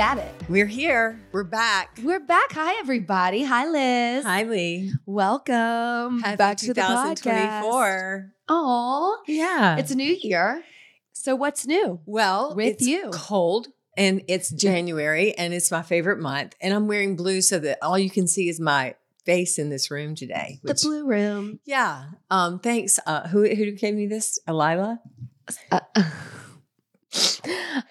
Got it. We're here. We're back. We're back. Hi, everybody. Hi, Liz. Hi, Lee. Welcome Happy back to the podcast. 2024. Oh, Yeah. it's a new year. So what's new? well with it's you. cold and it's January and it's my favorite month. And I'm wearing blue so that all you can see is my face in this room today. The blue room. Yeah. Um, thanks. Uh, who who gave me this? Alila? Uh,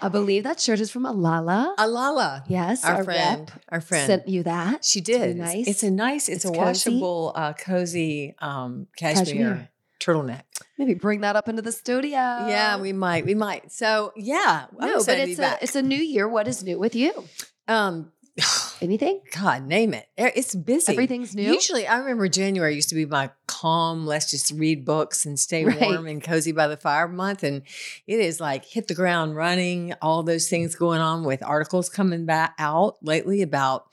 I believe that shirt is from Alala. Alala. yes, Our, our friend. Our friend. sent you that. She It's did. nice. It's a nice, it's, It's a cozy. washable, uh, cozy um, cashmere, Cashmere. turtleneck. Maybe bring that up into the studio. Yeah, we might. We might. So, yeah. I'm no, but excited to be it's a it's a new year. What is new with you? um, Anything? God, name it. It's busy. Everything's new. Usually, I remember January used to be my calm, let's just read books and stay Right. warm and cozy by the fire month. And it is like hit the ground running, all those things going on with articles coming back out lately about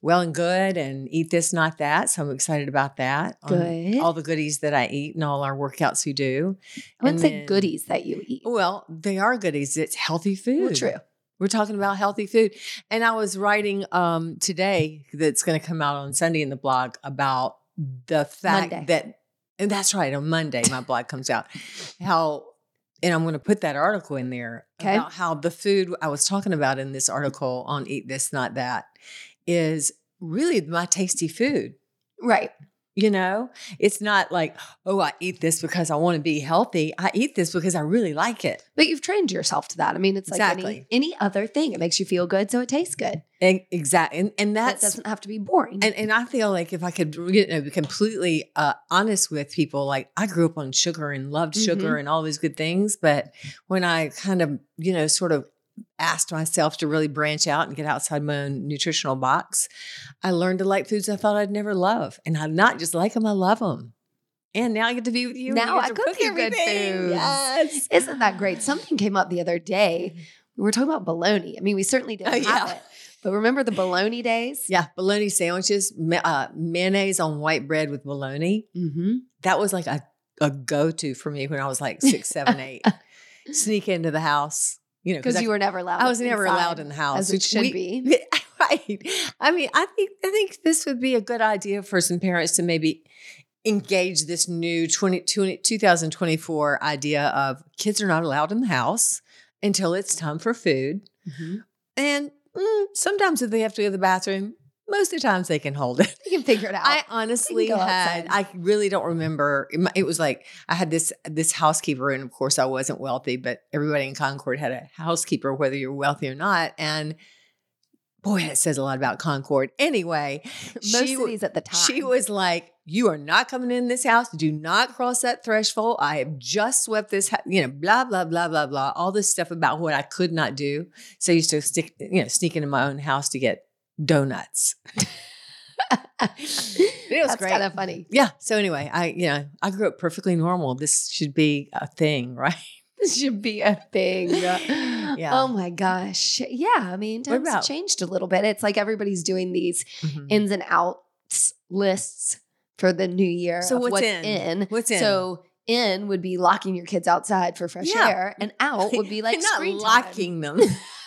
well and good and eat this, not that. So I'm excited about that. Um, good. All the goodies that I eat and all our workouts we do. I wouldn't say goodies that you eat. Well, they are goodies. It's healthy food. Well, true. We're talking about healthy food. And I was writing um, today that's going to come out on Sunday in the blog about the fact Monday. that, and that's right, on Monday, my blog comes out. How, and I'm going to put that article in there Okay. about how the food I was talking about in this article on Eat This, Not That is really my tasty food. Right. You know, it's not like, oh, I eat this because I want to be healthy. I eat this because I really like it. But you've trained yourself to that. I mean, it's like Exactly. any, any other thing. It makes you feel good, so it tastes good. Exactly. And, and That doesn't have to be boring. And and I feel like if I could you know, be completely uh, honest with people, like I grew up on sugar and loved sugar and all these good things, but when I kind of you know sort of asked myself to really branch out and get outside my own nutritional box, I learned to like foods I thought I'd never love, and I'm not just like them, I love them. And now I get to be with you. Now you I get to cook you good everything. foods. Yes. Isn't that great? Something came up the other day. We were talking about bologna. I mean, we certainly didn't Oh, have it. But remember the bologna days? Yeah, bologna sandwiches, uh, mayonnaise on white bread with bologna. Mm-hmm. that was like a, a go to for me when I was like six, seven, eight. Sneak into the house, you know, Because you were never allowed. I was never allowed in the house, as it should we- be. right. I mean, I think I think this would be a good idea for some parents to maybe engage this new 20, 20 2024 idea of kids are not allowed in the house until it's time for food. Mhm. And mm, sometimes if they have to go to the bathroom, most of the times they can hold it. You can figure it out. I honestly had. outside. I really don't remember. It, was like I had this this housekeeper, and of course I wasn't wealthy, but everybody in Concord had a housekeeper, whether you're wealthy or not. And boy, it says a lot about Concord. Anyway, Most she, cities at the time. she was like, "You are not coming in this house. Do not cross that threshold. I have just swept this. Ha-, you know, blah blah blah blah blah. All this stuff about what I could not do. So I used to stick, you know, sneak into my own house to get donuts. it was That's kind of funny. Yeah. So anyway, I you know I grew up perfectly normal. This should be a thing, right? This should be a thing. Yeah. Oh my gosh. Yeah. I mean, times have changed a little bit. It's like everybody's doing these Mhm. ins and outs lists for the new year. So what's what's in? in? What's in? So in would be locking your kids outside for fresh Yeah. air, and out would be like not locking them,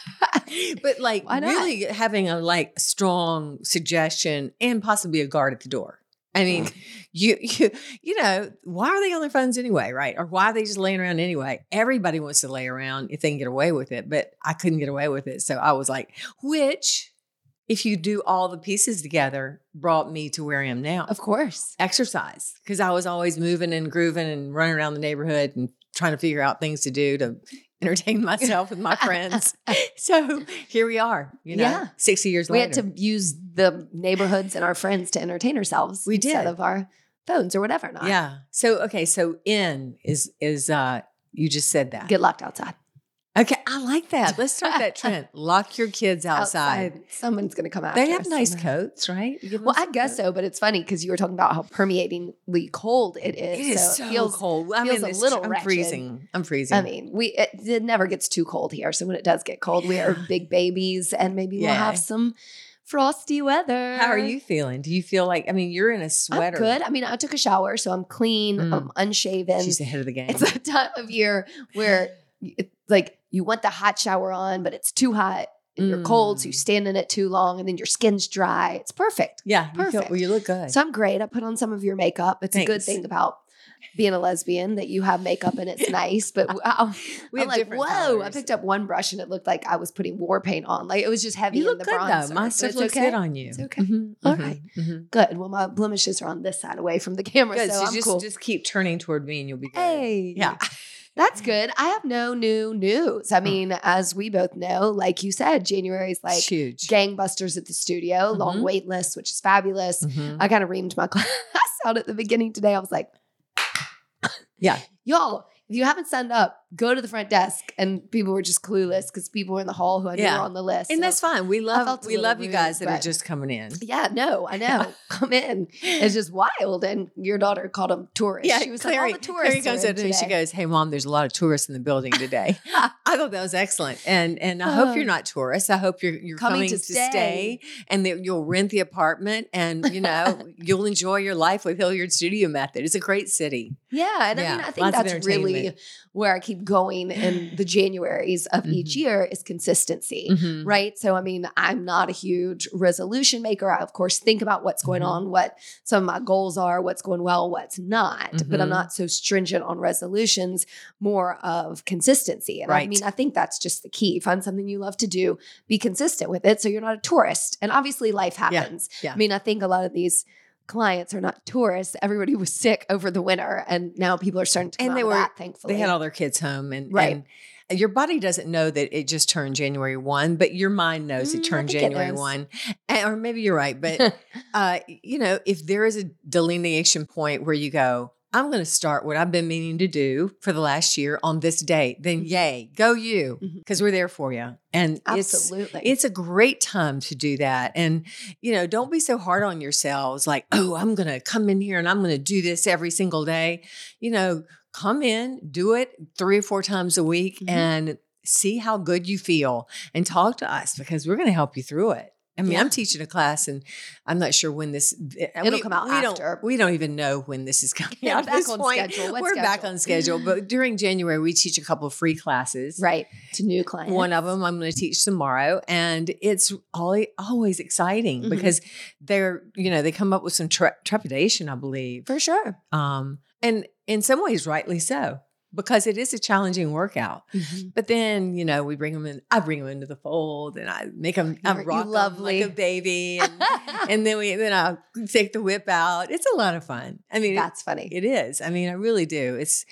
but like really having a like strong suggestion and possibly a guard at the door. I mm-hmm. mean, you you you know why are they on their phones anyway, right? Or why are they just laying around anyway? Everybody wants to lay around if they can get away with it, but I couldn't get away with it, so I was like, which, if you do all the pieces together, brought me to where I am now. Of course. exercise because I was always moving and grooving and running around the neighborhood and trying to figure out things to do to entertain myself with my friends. So here we are, you know, Yeah. 60 years We later. We had to use the neighborhoods and our friends to entertain ourselves. We instead did. of our phones or whatever. Not yeah. So, okay. So in is, is, uh, you just said that. get locked outside. Okay, I like that. Let's start that trend. Lock your kids outside. Someone's going to come out. They have nice coats, right? You give them Well, I guess coats? so, but it's funny because you were talking about how permeatingly cold it is. It is so, it feels, cold. I feels mean, a little tr- I'm freezing. I'm freezing. I mean, we it, it never gets too cold here. So when it does get cold, we are big babies, and maybe we'll have some frosty weather. how are you feeling? Do you feel like? I mean, you're in a sweater. I'm good. I mean, I took a shower, so I'm clean. Mm. I'm unshaven. She's ahead of the game. It's a time of year where it's like you want the hot shower on, but it's too hot and you're cold, so you Mm. stand in it too long, and then your skin's dry. It's perfect. yeah, you, feel, perfect. well, you look good. So I'm great. I put on some of your makeup. It's a good thing about being a lesbian that you have makeup and it's nice. But I, have like, whoa! I picked up one brush and it looked like I was putting war paint on. Like it was just heavy You in look the good bronzer. though. My stuff looks okay. good on you. It's okay. Mhm, All mhm, right. mhm. Good. Well, my blemishes are on this side away from the camera, Good. so So just cool. just keep turning toward me, and you'll be good. hey, Yeah. That's good. I have no new news. I mean, as we both know, like you said, January is like huge. gangbusters at the studio, long Mhm. wait list, which is fabulous. Mhm. I kind of reamed my class out at the beginning today. I was like, Yeah. y'all, if you haven't signed up, go to the front desk. And people were just clueless because people were in the hall who I knew Yeah. were on the list. And So- that's fine. We love we love you guys that are just coming in. yeah, no, I know. Come in. It's just wild. And your daughter called them tourists. Yeah, she was Clary, like, all the tourists. Clary comes up in to me. She goes, "Hey, mom, there's a lot of tourists in the building today." I thought that was excellent, and and I hope Oh. you're not tourists. I hope you're you're Coming coming, to stay. stay. and that you'll rent the apartment, and you know you'll enjoy your life with Hilliard Studio Method. It's a great city. Yeah, and I mean, I think lots that's really entertainment. where I keep going in the Januaries of each Mhm. year is consistency. Mhm. Right. So, I mean, I'm not a huge resolution maker. I, of course, think about what's going Mhm. on, what some of my goals are, what's going well, what's not. But I'm Mhm. not so stringent on resolutions, more of consistency. And I mean, I think that's just the key. Find something you love to do, be consistent with it so you're not a tourist. And obviously, life happens. yeah. I mean, I think a lot of these clients are not tourists. Everybody was sick over the winter, and now people are starting to come And they were- that, thankfully. They had all their kids home, and Right. and your body doesn't know that it just turned January one, but your mind knows Mm, it turned think it January one, And- or maybe you're right, but uh, you know, if there is a delineation point where you go, I'm going to start what I've been meaning to do for the last year on this date, then Mhm. yay, go you, because we're there for you. And it's Absolutely. it's a great time to do that. And, you know, don't be so hard on yourselves like, oh, I'm going to come in here and I'm going to do this every single day. You know, come in, do it three or four times a week Mhm. and see how good you feel and talk to us because we're going to help you through it. I mean, Yeah. I'm teaching a class and I'm not sure when this It'll come out we after. Don't, we don't even know when this is coming Yeah, out. back on point. schedule. We're back on schedule. But during January, we teach a couple of free classes. right. To new clients. One of them I'm going to teach tomorrow, and it's always, always exciting Mhm. because they're, you know, they come up with some tre- trepidation, I believe, For sure. um, and in some ways, rightly so, because it is a challenging workout. Mm-hmm. But then, you know, we bring them in. I bring them into the fold, and I make them. I you rock 'em lovely. like a baby, and, and then we then I take the whip out. It's a lot of fun. I mean, it- That's funny. it is. I mean, I really do. It's,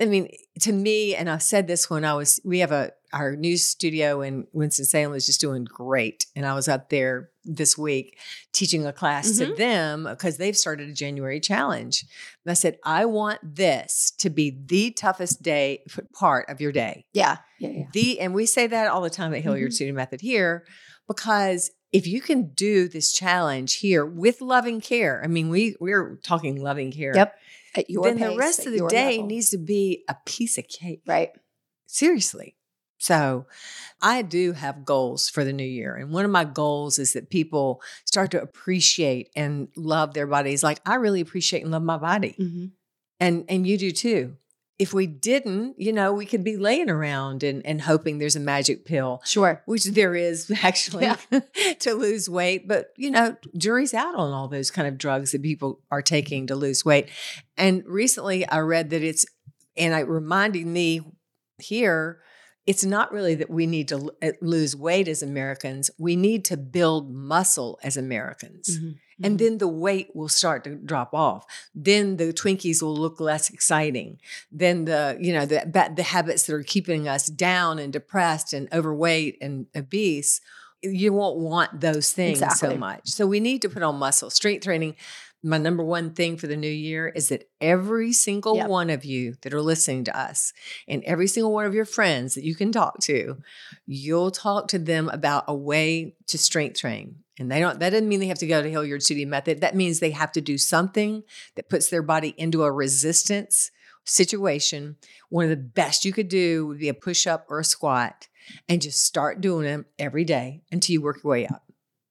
I mean, to me, and I've said this when I was, we have a, our news studio in Winston-Salem is just doing great. And I was up there this week teaching a class to Mhm. them because they've started a January challenge. And I said, I want this to be the toughest day part of your day. yeah. Yeah. Yeah. The, and we say that all the time at Hilliard Mhm. Studio Method here because if you can do this challenge here with loving care, I mean, we we're talking loving care Yep. At your then the rest of the day level. needs to be a piece of cake. right. Seriously. So I do have goals for the new year. And one of my goals is that people start to appreciate and love their bodies. Like I really appreciate and love my body. Mhm. And and you do too. If we didn't, you know, we could be laying around and, and hoping there's a magic pill, Sure. which there is actually Yeah. to lose weight. But, you know, jury's out on all those kind of drugs that people are taking to lose weight. And recently I read that it's, and it reminded me here, it's not really that we need to uh, lose weight as Americans. We need to build muscle as Americans. Mhm. And Mhm. then the weight will start to drop off. Then the Twinkies will look less exciting. Then the, you know, the, the habits that are keeping us down and depressed and overweight and obese, you won't want those things Exactly. so much. So we need to put on muscle. Strength training my number one thing for the new year is that every single Yep. one of you that are listening to us and every single one of your friends that you can talk to, you'll talk to them about a way to strength train. And they don't, that doesn't mean they have to go to Hilliard Studio Method. That means they have to do something that puts their body into a resistance situation. One of the best you could do would be a push up or a squat and just start doing them every day until you work your way up.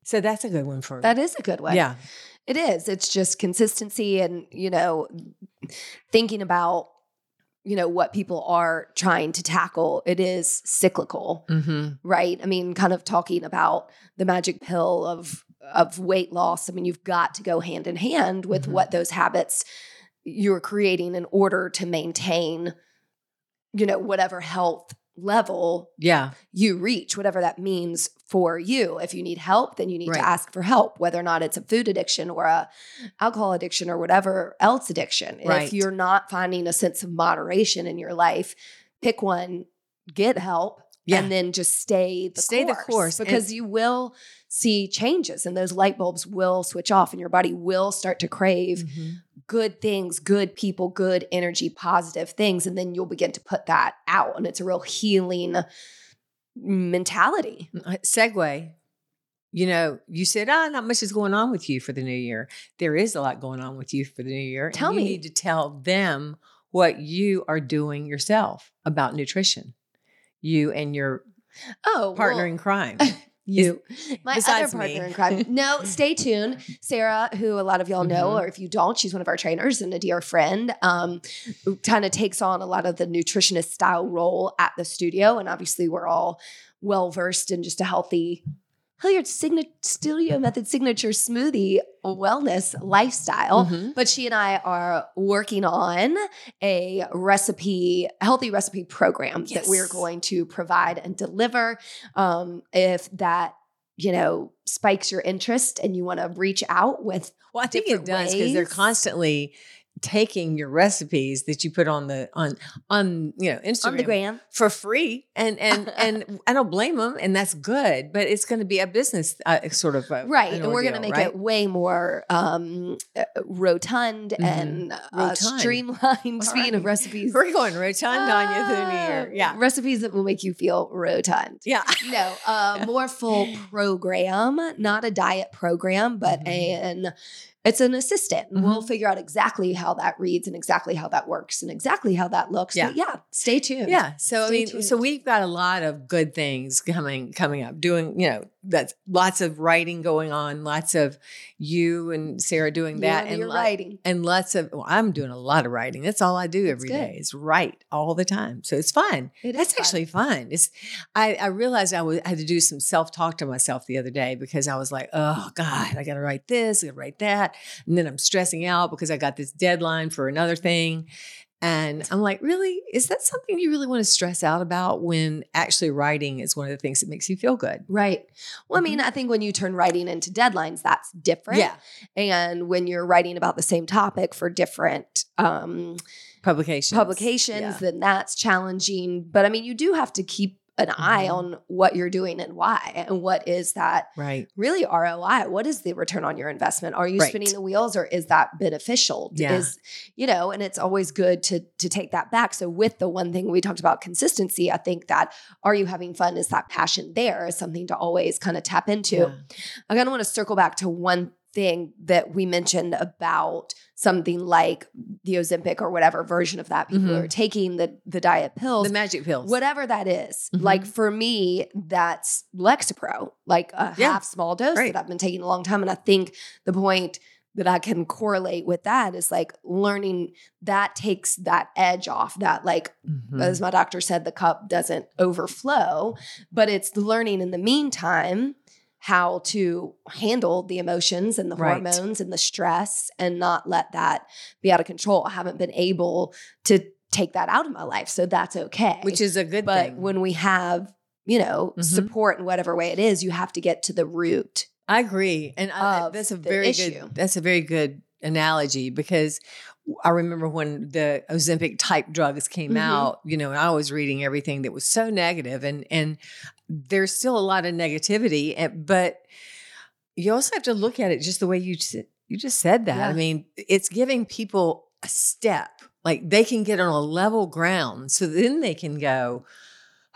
So that's a good one for That is a good one. Yeah. It is. It's just consistency and, you know, thinking about, you know, what people are trying to tackle. It is cyclical, Mm-hmm. right? I mean, kind of talking about the magic pill of of weight loss. I mean, you've got to go hand in hand with Mhm. what those habits you're creating in order to maintain, you know, whatever health level Yeah. you reach, whatever that means for you. If you need help, then you need Right. to ask for help, whether or not it's a food addiction or a alcohol addiction or whatever else addiction. Right. If you're not finding a sense of moderation in your life, pick one, get help, Yeah. and then just stay the Stay the course, course. And- because you will see changes and those light bulbs will switch off and your body will start to crave Mhm. good things, good people, good energy, positive things. And then you'll begin to put that out. And it's a real healing mentality. Uh, Segue. You know, you said, ah, not much is going on with you for the new year. There is a lot going on with you for the new year. Tell you me. need to tell them what you are doing yourself about nutrition. You and your Oh, partner well, in crime. you, my other partner me. in crime. No, stay tuned. Sarah, who a lot of y'all know, Mhm. or if you don't, she's one of our trainers and a dear friend. Um, kind of takes on a lot of the nutritionist style role at the studio, and obviously we're all well versed in just a healthy. Hilliard signature studio method signature smoothie wellness lifestyle. Mhm. But she and I are working on a recipe, healthy recipe program that we're going to provide and deliver. Um, if that, you know, spikes your interest and you want to reach out with, Well, I think it does because they're constantly taking your recipes that you put on the on on you know Instagram on the gram. for free and and and I don't blame them and that's good but it's going to be a business uh, sort of a, Right. an And we're going to make right? it way more um, uh, rotund Mhm. and uh, Rotund. streamlined. Speaking of recipes, we're going rotund on you through the year Ah, yeah Recipes that will make you feel rotund. yeah No, a more full program, not a diet program, but Mhm. an it's an assistant. And We'll figure out exactly how that reads and exactly how that works and exactly how that looks. Yeah. But yeah, stay tuned. yeah so I Stay mean so we've got a lot of good things coming coming up doing you know that's lots of writing going on lots of you and Sarah doing that and and your lo- writing. and lots of well, I'm doing a lot of writing. That's all I do every day is write all the time. So it's fun. It is That's fun. actually fun. It's I, I realized I was I had to do some self talk to myself the other day because I was like, oh God, I got to write this, I got to write that, and then I'm stressing out because I got this deadline for another thing. And I'm like, really? Is that something you really want to stress out about when actually writing is one of the things that makes you feel good? Right. Well, I mean, I think when you turn writing into deadlines, that's different. Yeah. And when you're writing about the same topic for different um, Publications. publications, Yeah. then that's challenging. But I mean, you do have to keep an eye Mhm. on what you're doing and why, and what is that Right. really ROI? What is the return on your investment? Are you Right. spinning the wheels or is that beneficial? Yeah. Is, you know, and it's always good to to take that back. So with the one thing we talked about consistency, I think that are you having fun? Is that passion there? Is something to always kind of tap into. Yeah. I kind of want to circle back to one thing that we mentioned about something like the Ozempic or whatever version of that. People Mhm. are taking the the diet pills The magic pills. whatever that is. Mhm. Like for me, that's Lexapro, like a Yeah. half small dose Right. that I've been taking a long time. And I think the point that I can correlate with that is like learning that takes that edge off. That like, Mhm. as my doctor said, the cup doesn't overflow, but it's the learning in the meantime how to handle the emotions and the Right. hormones and the stress and not let that be out of control. I haven't been able to take that out of my life. So that's okay. which is a good but thing. when we have, you know, Mhm. support in whatever way it is, you have to get to the root. I agree, and I, that's a very issue. good. That's a very good analogy because I remember when the Ozempic type drugs came Mhm. out. You know, and I was reading everything that was so negative, and and there's still a lot of negativity, but you also have to look at it just the way you you just said that. Yeah. I mean, it's giving people a step. Like they can get on a level ground. So then they can go,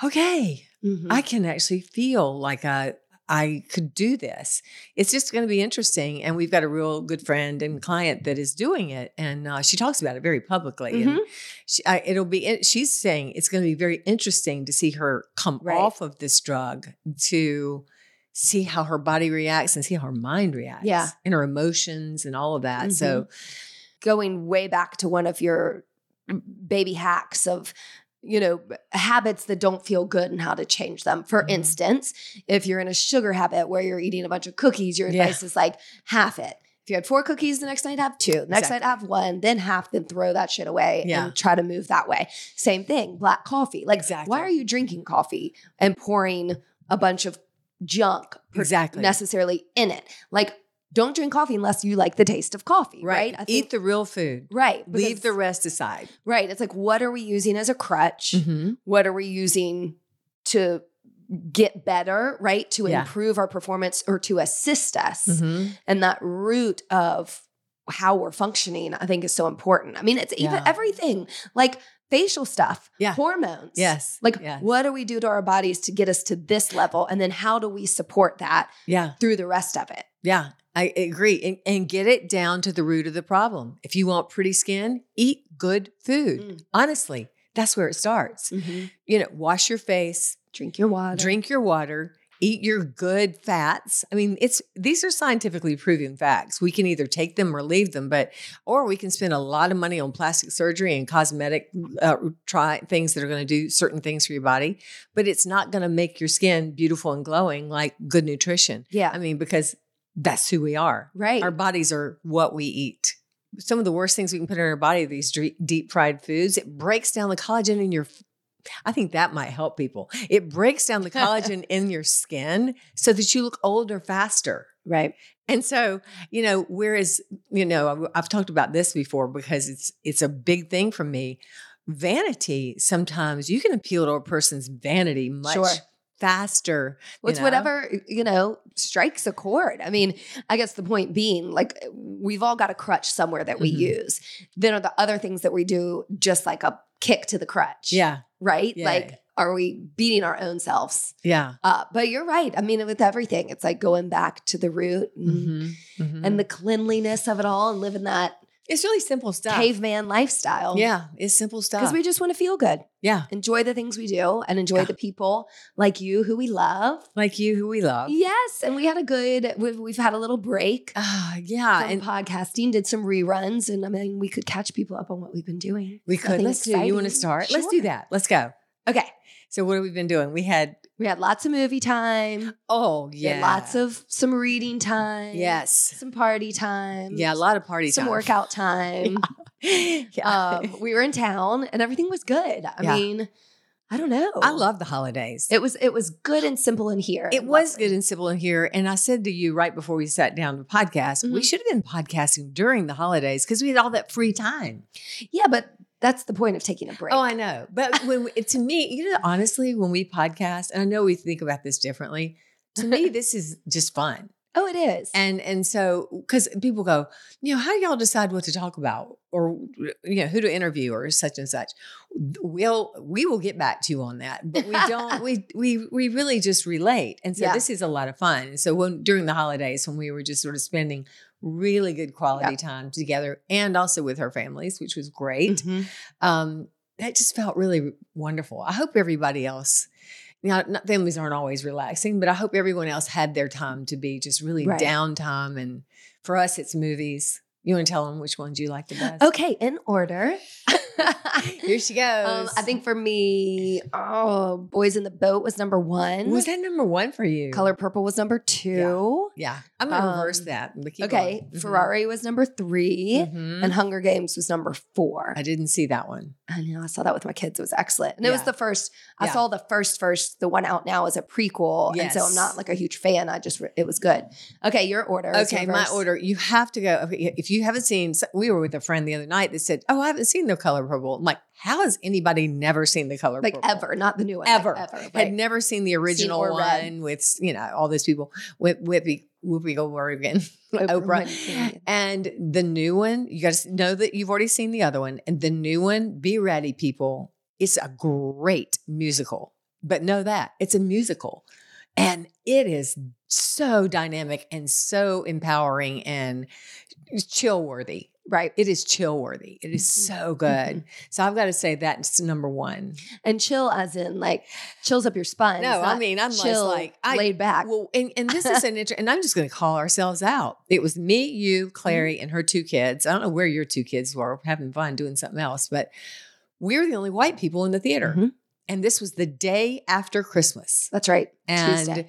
okay, Mhm. I can actually feel like I I could do this. It's just going to be interesting, and we've got a real good friend and client that is doing it, and uh, she talks about it very publicly. Mhm. And she, I, it'll be. She's saying it's going to be very interesting to see her come Right. off of this drug to see how her body reacts and see how her mind reacts, Yeah. Mm-hmm. and her emotions and all of that. So going way back to one of your baby hacks of you know habits that don't feel good and how to change them for Mhm. instance if you're in a sugar habit where you're eating a bunch of cookies your Yeah. advice is like half it if you had four cookies the next night have two the next night Exactly. have one then half then throw that shit away Yeah. and try to move that way same thing black coffee like Exactly. why are you drinking coffee and pouring a bunch of junk per- Exactly. necessarily in it like don't drink coffee unless you like the taste of coffee right, I Eat the real food. Right. Leave the rest aside. Right. It's like, what are we using as a crutch? Mhm. What are we using to get better, right? To Yeah. improve our performance or to assist us. Mhm. And that root of how we're functioning, I think is so important. I mean, it's even Yeah. everything like facial stuff, Yeah. hormones. Yes. Like, yes. what do we do to our bodies to get us to this level? And then how do we support that Yeah. through the rest of it? Yeah. I agree. And, and get it down to the root of the problem. If you want pretty skin, eat good food. Mm. Honestly, that's where it starts. You know, wash your face, Drink your water. drink your water, eat your good fats. I mean, it's these are scientifically proven facts. We can either take them or leave them, but or we can spend a lot of money on plastic surgery and cosmetic uh, try things that are going to do certain things for your body, but it's not going to make your skin beautiful and glowing like good nutrition. Yeah. I mean, because that's who we are. right. Our bodies are what we eat. Some of the worst things we can put in our body are these deep fried foods. It breaks down the collagen in your. I think that might help people. It breaks down the collagen in your skin so that you look older faster. right. And so, you know, whereas, you know, I've- I've talked about this before because it's it's a big thing for me. Vanity, sometimes you can appeal to a person's vanity much Sure. Faster. it's know? whatever, you know, strikes a chord. I mean, I guess the point being, like, we've all got a crutch somewhere that we Mhm. use. Then are the other things that we do just like a kick to the crutch? Yeah. Right? Yeah. Like, are we beating our own selves Yeah. up? But you're right. I mean, with everything, it's like going back to the root and, Mhm. Mhm. and the cleanliness of it all and living that it's really simple stuff. caveman lifestyle. Yeah, it's simple stuff. Because we just want to feel good, yeah, enjoy the things we do, and enjoy Yeah. the people like you who we love. like you, who we love. Yes, and we had a good. We've, we've had a little break Ah, yeah, and podcasting. Did some reruns, and I mean, we could catch people up on what we've been doing. we could. Nothing Let's do. You want to exciting. start? Let's do that. Let's go. Okay, So, what have we been doing? We had we had lots of movie time. oh yeah, lots of some reading time. yes, some party time. yeah, a lot of party some time. Some workout time. yeah. um, we were in town, and everything was good. I Yeah. mean, I don't know. I love the holidays. it. Was it was good and simple in here. It was good and simple in here. And I said to you right before we sat down to podcast, we Mhm. should have been podcasting during the holidays because we had all that free time. Yeah, but that's the point of taking a break. Oh, I know. But when we, to me, you know, honestly, when we podcast, and I know we think about this differently, to me, this is just fun. Oh, it is. And and so because people go, you know, how do y'all decide what to talk about or you know who to interview or such and such? We'll we will get back to you on that, but we don't. we we we really just relate, and so Yeah. this is a lot of fun. And so when during the holidays when we were just sort of spending really good quality time together, and also with her families, which was great Mhm. um, that just felt really wonderful. I hope everybody else, you know, not, families aren't always relaxing, but I hope everyone else had their time to be just really Right. downtime. And for us, it's movies. You want to tell them which ones you like the best? Okay, in order. Here she goes. Um, I think for me, oh, Boys in the Boat was number one. was that number one for you? Color Purple was number two. Yeah, I'm gonna reverse Um, that. keep Okay. Mhm. Ferrari was number 3 Mhm. and Hunger Games was number four. I didn't see that one. I know I saw that with my kids. It was excellent, and it was the first. I Yeah. saw the first first. The one out now is a prequel, and so I'm not like a huge fan. I just it was good. Okay, your order. Okay, my order. You have to go. okay, If you haven't seen, we were with a friend the other night that said, "Oh, I haven't seen the color purple." I'm like, how has anybody never seen the color like purple? ever, not the new one. like Ever. ever. Had right. never seen the original or read. one with you know all those people with Whippy Whoopi Goldberg Oprah. And the new one, you guys know that you've already seen the other one. And the new one, be ready, people. It's a great musical. But know that it's a musical. And it is so dynamic and so empowering and chill worthy. Right. It is chill worthy. It is Mhm. so good. So I've got to say that's number one. And chill as in like chills up your spine. No, I mean, I'm just chill, like, I- laid back. Well, and, and this is an interesting. and I'm just going to call ourselves out. It was me, you, Clary, and her two kids. I don't know where your two kids were having fun doing something else, but we were the only white people in the theater. Mhm. And this was the day after Christmas. That's right. And Tuesday.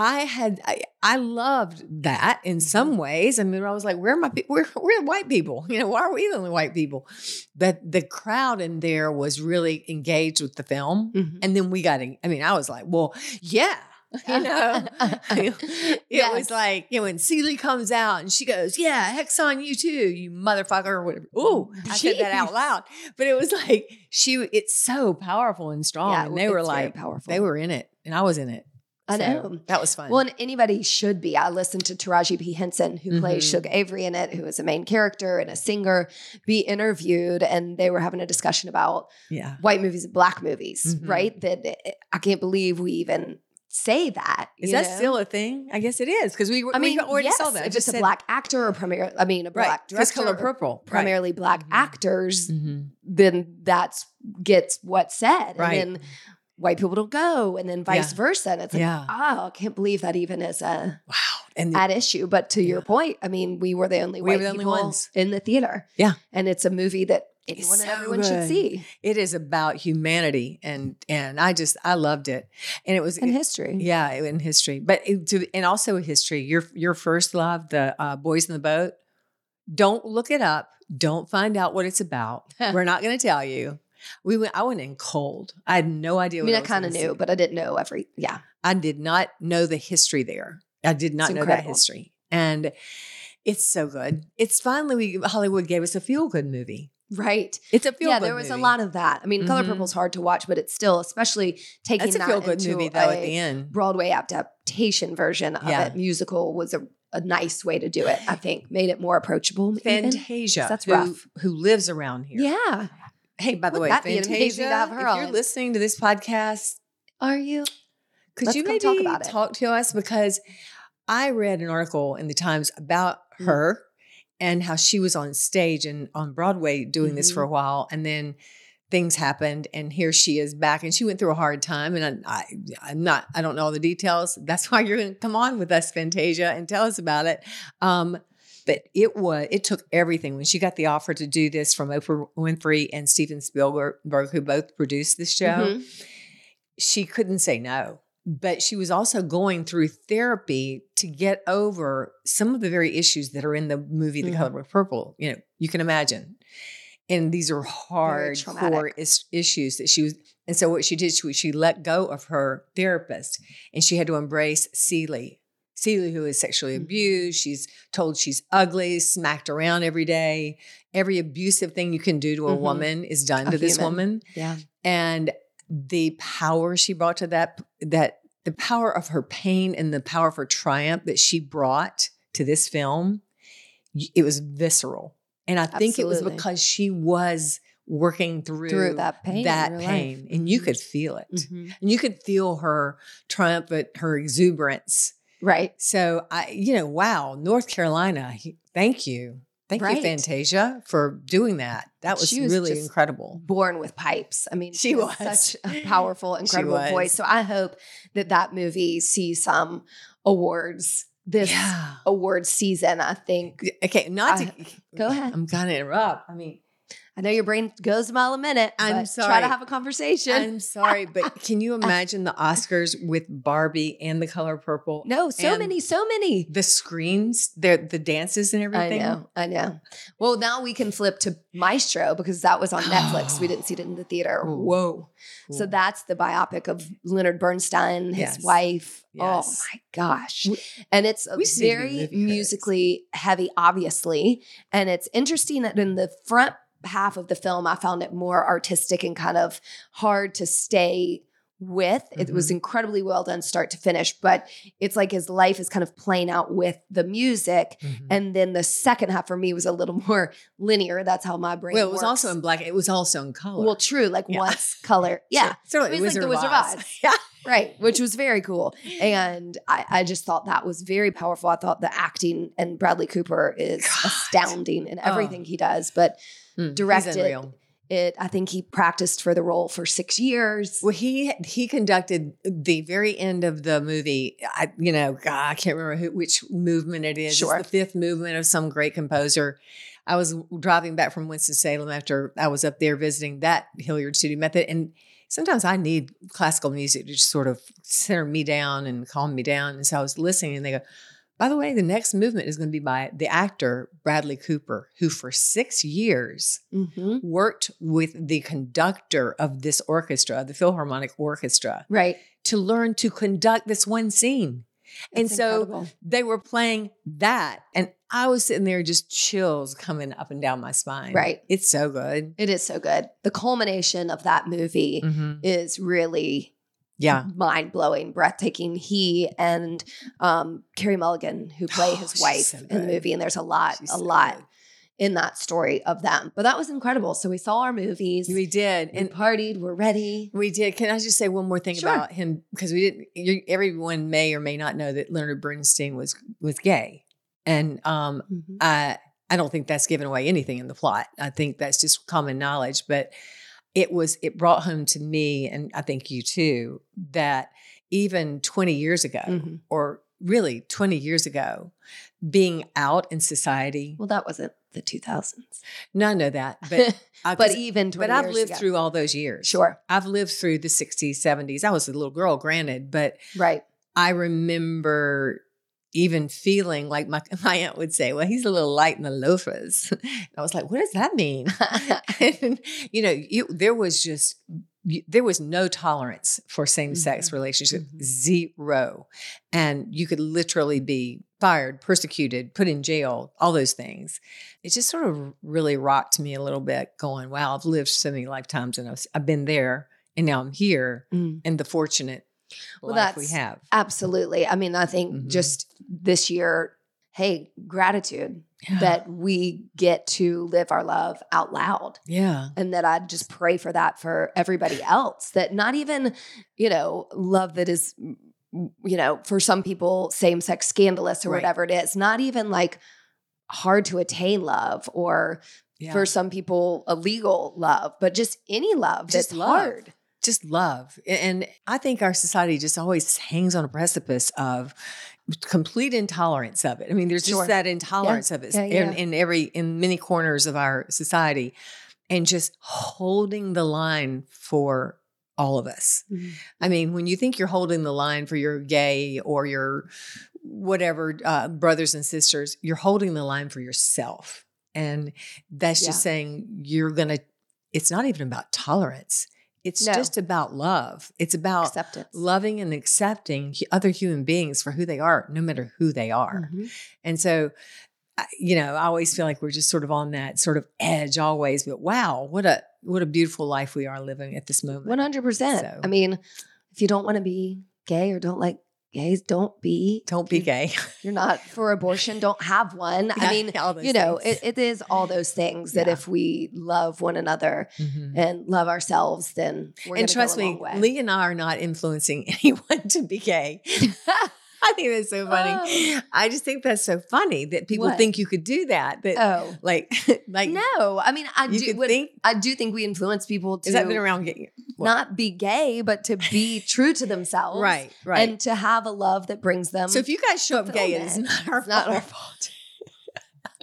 I had I, I loved that in some ways. I mean, I was like, where are my people? We're, we're the white people. You know, why are we the only white people? But the crowd in there was really engaged with the film. Mhm. And then we got, in, I mean, I was like, well, yeah, you know, it Yes. was like, you know, when Celie comes out and she goes, yeah, hex on you too, you motherfucker, or whatever. Ooh, I said that out loud. But it was like, she, it's so powerful and strong. Yeah, and they were like, powerful. they were in it and I was in it. I So know. That was fun. Well, and anybody should be. I listened to Taraji P. Henson, who plays Mhm. Shug Avery in it, who is a main character and a singer, be interviewed, and they were having a discussion about yeah. white movies and black movies, Mhm. right? That it- I can't believe we even say that. Is that know? still a thing? I guess it is because we, I mean, we already yes, saw that. If just it's a said- black actor or primarily, I mean, a right, black this director, color or purple, primarily black Mhm. actors, Mhm. then that's gets what's said, Right. and then white people don't go, and then vice Yeah. versa. And it's like, Yeah. oh, I can't believe that even is a Wow. And the- at issue. But to your point, I mean, we were the only We white the only people ones. in the theater. Yeah. and it's a movie that anyone and so everyone should see it is about humanity and and I just I loved it. And it was in history. yeah, in history. But it, to, and also history. Your your first love, the uh, boys in the boat. Don't look it up. Don't find out what it's about. We're not going to tell you. We went. I went in cold. I had no idea. I mean, I was kind of knew, see. but I didn't know every. Yeah, I did not know the history there. I did not It's know that history, and it's so good. It's finally we Hollywood gave us a feel good movie. right. It's a feel good movie. yeah, good. there was movie. a lot of that. I mean, Color Mhm. Purple's hard to watch, but it's still, especially taking It's a that feel good movie though. a At the end, Broadway adaptation version of Yeah. it, musical was a, a nice way to do it. I think made it more approachable. Fantasia. That's who, rough. Who lives around here? Yeah, Hey, by the way, that Fantasia. to have her if you're listening to this podcast, are you? could Let's you maybe talk about it. talk to us because I read an article in the Times about Mm. her and how she was on stage and on Broadway doing this Mm-hmm. for a while, and then things happened, and here she is back, and she went through a hard time, and I, I I'm not I don't know all the details. That's why you're going to come on with us, Fantasia, and tell us about it. Um, but it was it took everything when she got the offer to do this from Oprah Winfrey and Steven Spielberg, who both produced this show Mhm. she couldn't say no. But she was also going through therapy to get over some of the very issues that are in the movie The Mhm. Color of Purple. You know, you can imagine. And these are hard core is- issues that she was. And so what she did, she, she let go of her therapist and she had to embrace Celie. Celie, who is sexually Mhm. abused, she's told she's ugly, smacked around every day. Every abusive thing you can do to a Mhm. woman is done A to this human. woman Yeah. and the power she brought to that that the power of her pain and the power of her triumph that she brought to this film, it was visceral and i think it was because she was working through, Through that pain that life. pain and you Mhm. could feel it Mhm. and you could feel her triumphant her exuberance Right. so i you know wow north carolina thank you thank Right. you fantasia for doing that that was, She was really incredible born with pipes. I mean, She was. such a powerful, incredible voice. So I hope that that movie sees some awards this yeah award season. I think. Okay, not to go ahead. I'm gonna interrupt. I mean, I know your brain goes a mile a minute. I'm but Try to have a conversation. I'm sorry, but can you imagine the Oscars with Barbie and the color purple? no, so many, so many. The screens, the the dances and everything. I know, I know. Well, now we can flip to Maestro because that was on Netflix. We didn't see it in the theater. Whoa. So that's the biopic of Leonard Bernstein, his Yes. wife. Oh yes. Oh my gosh. We- and it's a we just need to be very musically heavy, obviously. And it's interesting that in the front half of the film, I found it more artistic and kind of hard to stay with. It was Mhm. incredibly well done, start to finish. But it's like his life is kind of playing out with the music. Mhm. And then the second half for me was a little more linear. That's how my brain. well, it was also in black. It was also in color. well, true. Like Yeah. once color, yeah, sort of It was like the Wizard of Oz. Oz. Yeah, right. Which was very cool. And I, I just thought that was very powerful. I thought the acting and Bradley Cooper is God. astounding in Oh. everything he does. But Mm, Directed. it, I think he practiced for the role for six years. Well, he he conducted the very end of the movie. I you know God, I can't remember who, which movement it is. Sure. It's the fifth movement of some great composer. I was driving back from Winston Salem after I was up there visiting that Hilliard Studio Method, and sometimes I need classical music to just sort of center me down and calm me down. And so I was listening, and they go. By the way, the next movement is going to be by the actor Bradley Cooper, who for six years Mhm. worked with the conductor of this orchestra, the Philharmonic Orchestra, Right. to learn to conduct this one scene. And It's so incredible. they were playing that. And I was sitting there just chills coming up and down my spine. Right. It's so good. it is so good. The culmination of that movie Mhm. is really Yeah. mind blowing, breathtaking. He and um, Carey Mulligan, who play Oh, his wife so in the movie, and there's a lot, She's a so lot good. In that story of them. But that was incredible. So we saw our movies, We did. we And partied, we're ready. we did. Can I just say one more thing Sure. about him? Because we didn't. You, everyone may or may not know that Leonard Bernstein was was gay, and um, Mhm. I I don't think that's given away anything in the plot. I think that's just common knowledge. But it was it brought home to me, and I think you too, that even 20 years ago, Mhm. or really 20 years ago, being out in society. Well, that wasn't the 2000s, No, I know that, but but even 20 but I've lived ago. through all those years. Sure, I've lived through the 60s, 70s. I was a little girl, granted, but right. I remember even feeling like my, my aunt would say, Well, he's a little light in the loafers. And I was like, What does that mean? and, you know, you, there was just, there was no tolerance for same sex Mhm. relationships, Mhm. zero. And you could literally be fired, persecuted, put in jail, all those things. It just sort of really rocked me a little bit, going, Wow, I've lived so many lifetimes and I've, I've been there and now I'm here Mm. and the fortunate Well, life we have. Absolutely. I mean, I think Mhm. just this year, hey, gratitude Yeah. that we get to live our love out loud. yeah. And that I just pray for that for everybody else. That not even, you know, love that is, you know, for some people, same sex scandalous or Right. whatever it is, not even like hard to attain love or Yeah. for some people, illegal love, but just any love Just that's love. hard. just love. And I think our society just always hangs on a precipice of complete intolerance of it. I mean, there's just Sure. that intolerance of it Yeah, in, yeah. in every in many corners of our society. And just holding the line for all of us. I mean, when you think you're holding the line for your gay or your whatever uh, brothers and sisters, you're holding the line for yourself. And that's just saying you're going to, it's not even about tolerance. It's No. just about love. It's about Acceptance. loving and accepting other human beings for who they are, no matter who they are. Mhm. And so, you know, I always feel like we're just sort of on that sort of edge always. But wow, what a what a beautiful life we are living at this moment. One hundred percent. I mean, if you don't want to be gay or don't like gays, don't be. Don't be gay. You're not for abortion. Don't have one. I mean, you know, it, it is all those things that Yeah. if we love one another Mhm. and love ourselves, then we're and trust me. Lee and I are not influencing anyone to be gay. I think that's so funny. Oh. I just think that's so funny that people What? think you could do that. That oh like like no, I mean, I do. think. I do think we influence people to Is that been around getting not be gay, but to be true to themselves, right? Right. And to have a love that brings them. so if you guys show up gay, it is not our It's not fault. our fault.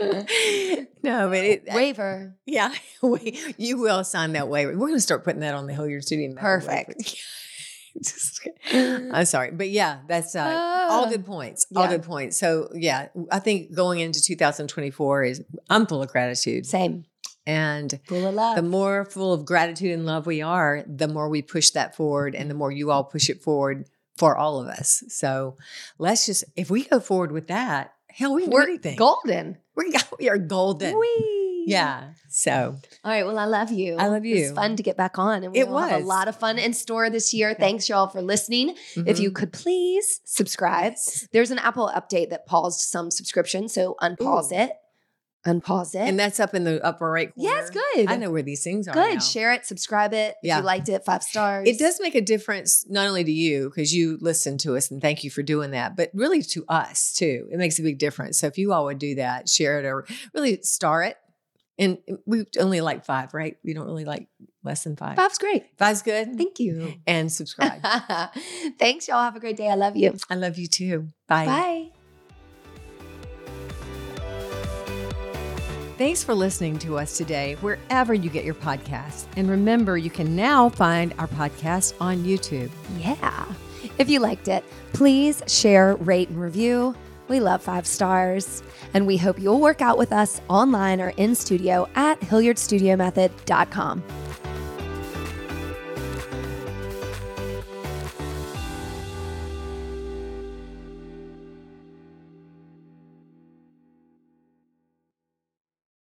no, but it, waiver. yeah, we, you will sign that waiver. We're going to start putting that on the Hilliard Studio. Perfect. Just- I'm sorry, but yeah, that's uh, all Ah. good points. All Yeah. good points. So yeah, I think going into 2024 is I'm full of gratitude, Same. And Full of love. the more full of gratitude and love we are, the more we push that forward, and the more you all push it forward for all of us. So let's just if we go forward with that, hell, we We're anything. golden. we, we are golden. Whee! Yeah. So All right. Well, I love you. I love It was you. fun to get back on. And we It was. have a lot of fun in store this year. Thanks, y'all, for listening. If you mhm. could please subscribe. There's an Apple update that paused some subscriptions. So unpause Ooh. it. Unpause it. and that's up in the upper right corner. yes, good. I know where these things are. Good. now. Share it, subscribe it. If Yeah. you liked it, five stars. It does make a difference not only to you because you listen to us and thank you for doing that, but really to us too. It makes a big difference. So if you all would do that, share it or really star it. And we only like five, right? We don't really like less than five. Five's great. Five's good. Thank you. And subscribe. Thanks, y'all. Have a great day. I love you. I love you too. Bye. Bye. Thanks for listening to us today, wherever you get your podcasts. And remember, you can now find our podcast on YouTube. Yeah. If you liked it, please share, rate, and review. We love five stars. And we hope you'll work out with us online or in studio at HilliardStudioMethod.com.